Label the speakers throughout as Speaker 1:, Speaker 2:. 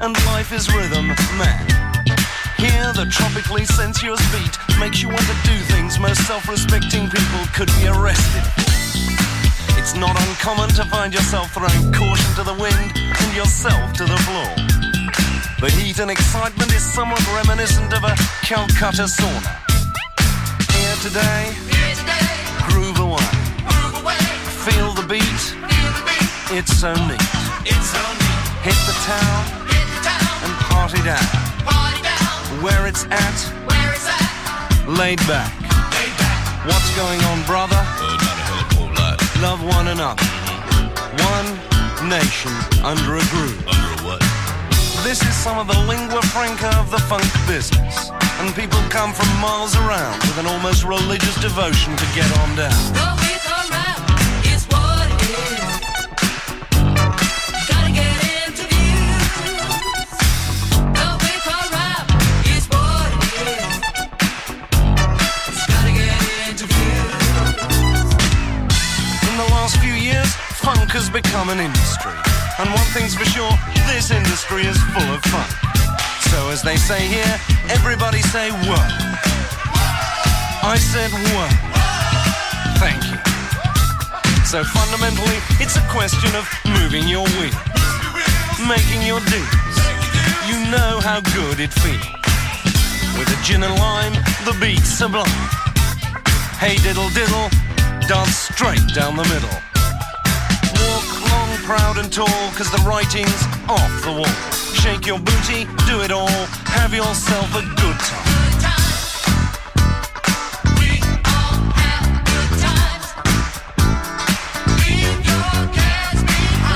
Speaker 1: And life is rhythm, man. Here, the tropically sensuous beat makes you want to do things most self respecting people could be arrested. It's not uncommon to find yourself throwing caution to the wind and yourself to the floor. The heat and excitement is somewhat reminiscent of a Calcutta sauna. Here today, groove away. Feel the beat, it's so neat. Hit the town and party down. Where it's at, where is at laid back. Laid back. What's going on, brother? Love one another. One nation under a groove. Under a what? This is some of the lingua franca of the funk business. And people come from miles around with an almost religious devotion to get on down. Last few years, funk has become an industry. And one thing's for sure, this industry is full of fun. So as they say here, everybody say whoa. I said whoa. Thank you. So fundamentally, it's a question of moving your wheels, making your deals. You know how good it feels. With a gin and lime, the beat's sublime. Hey diddle diddle, dance straight down the middle. Walk long, proud and tall, cause the writing's off the wall. Shake your booty, do it all, have yourself a good time.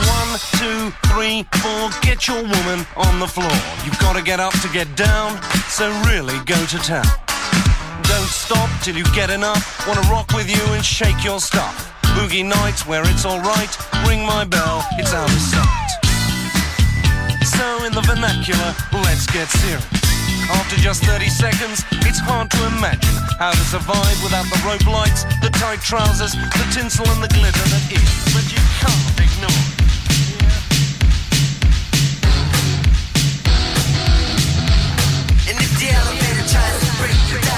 Speaker 1: One, two, three, four, get your woman on the floor. You've gotta get up to get down, so really go to town. Don't stop till you get enough. Wanna rock with you and shake your stuff. Boogie nights where it's alright. Ring my bell, it's out of sight. So in the vernacular, let's get serious. After just 30 seconds, it's hard to imagine how to survive without the rope lights, the tight trousers, the tinsel and the glitter that is. But you can't ignore it.
Speaker 2: If the elevator tries to break you down,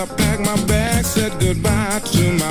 Speaker 3: I packed my bag, said goodbye to my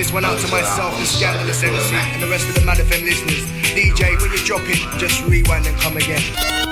Speaker 4: this one out to myself, the scandalous MC, and the rest of the Madafin listeners. DJ, when you're dropping, just rewind and come again.